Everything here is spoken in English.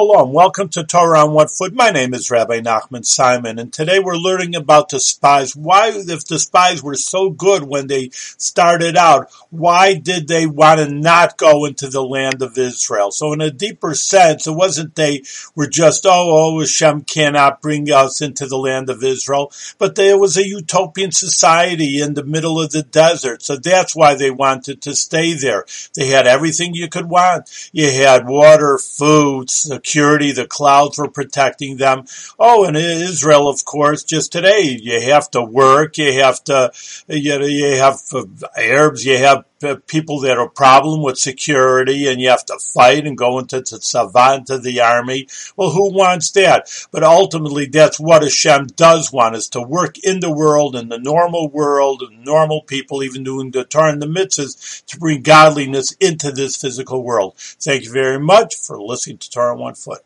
Shalom, welcome to Torah on One Foot. My name is Rabbi Nachman Simon, and today we're learning about the spies. Why, if the spies were so good when they started out, why did they want to not go into the land of Israel? So in a deeper sense, it wasn't they were just, oh, oh, Hashem cannot bring us into the land of Israel, but there was a utopian society in the middle of the desert, so that's why they wanted to stay there. They had everything you could want. You had water, food, security, security. The clouds were protecting them. Oh, and Israel, of course, just today, you have to work, you have to, you, know, you have uh, Arabs, you have uh, people that are problem with security and you have to fight and go into the savant to the army. Well, who wants that? But ultimately, that's what Hashem does want is to work in the world, in the normal world, normal people, even doing the Torah and the mitzvahs to bring godliness into this physical world. Thank you very much for listening to Torah on One Foot.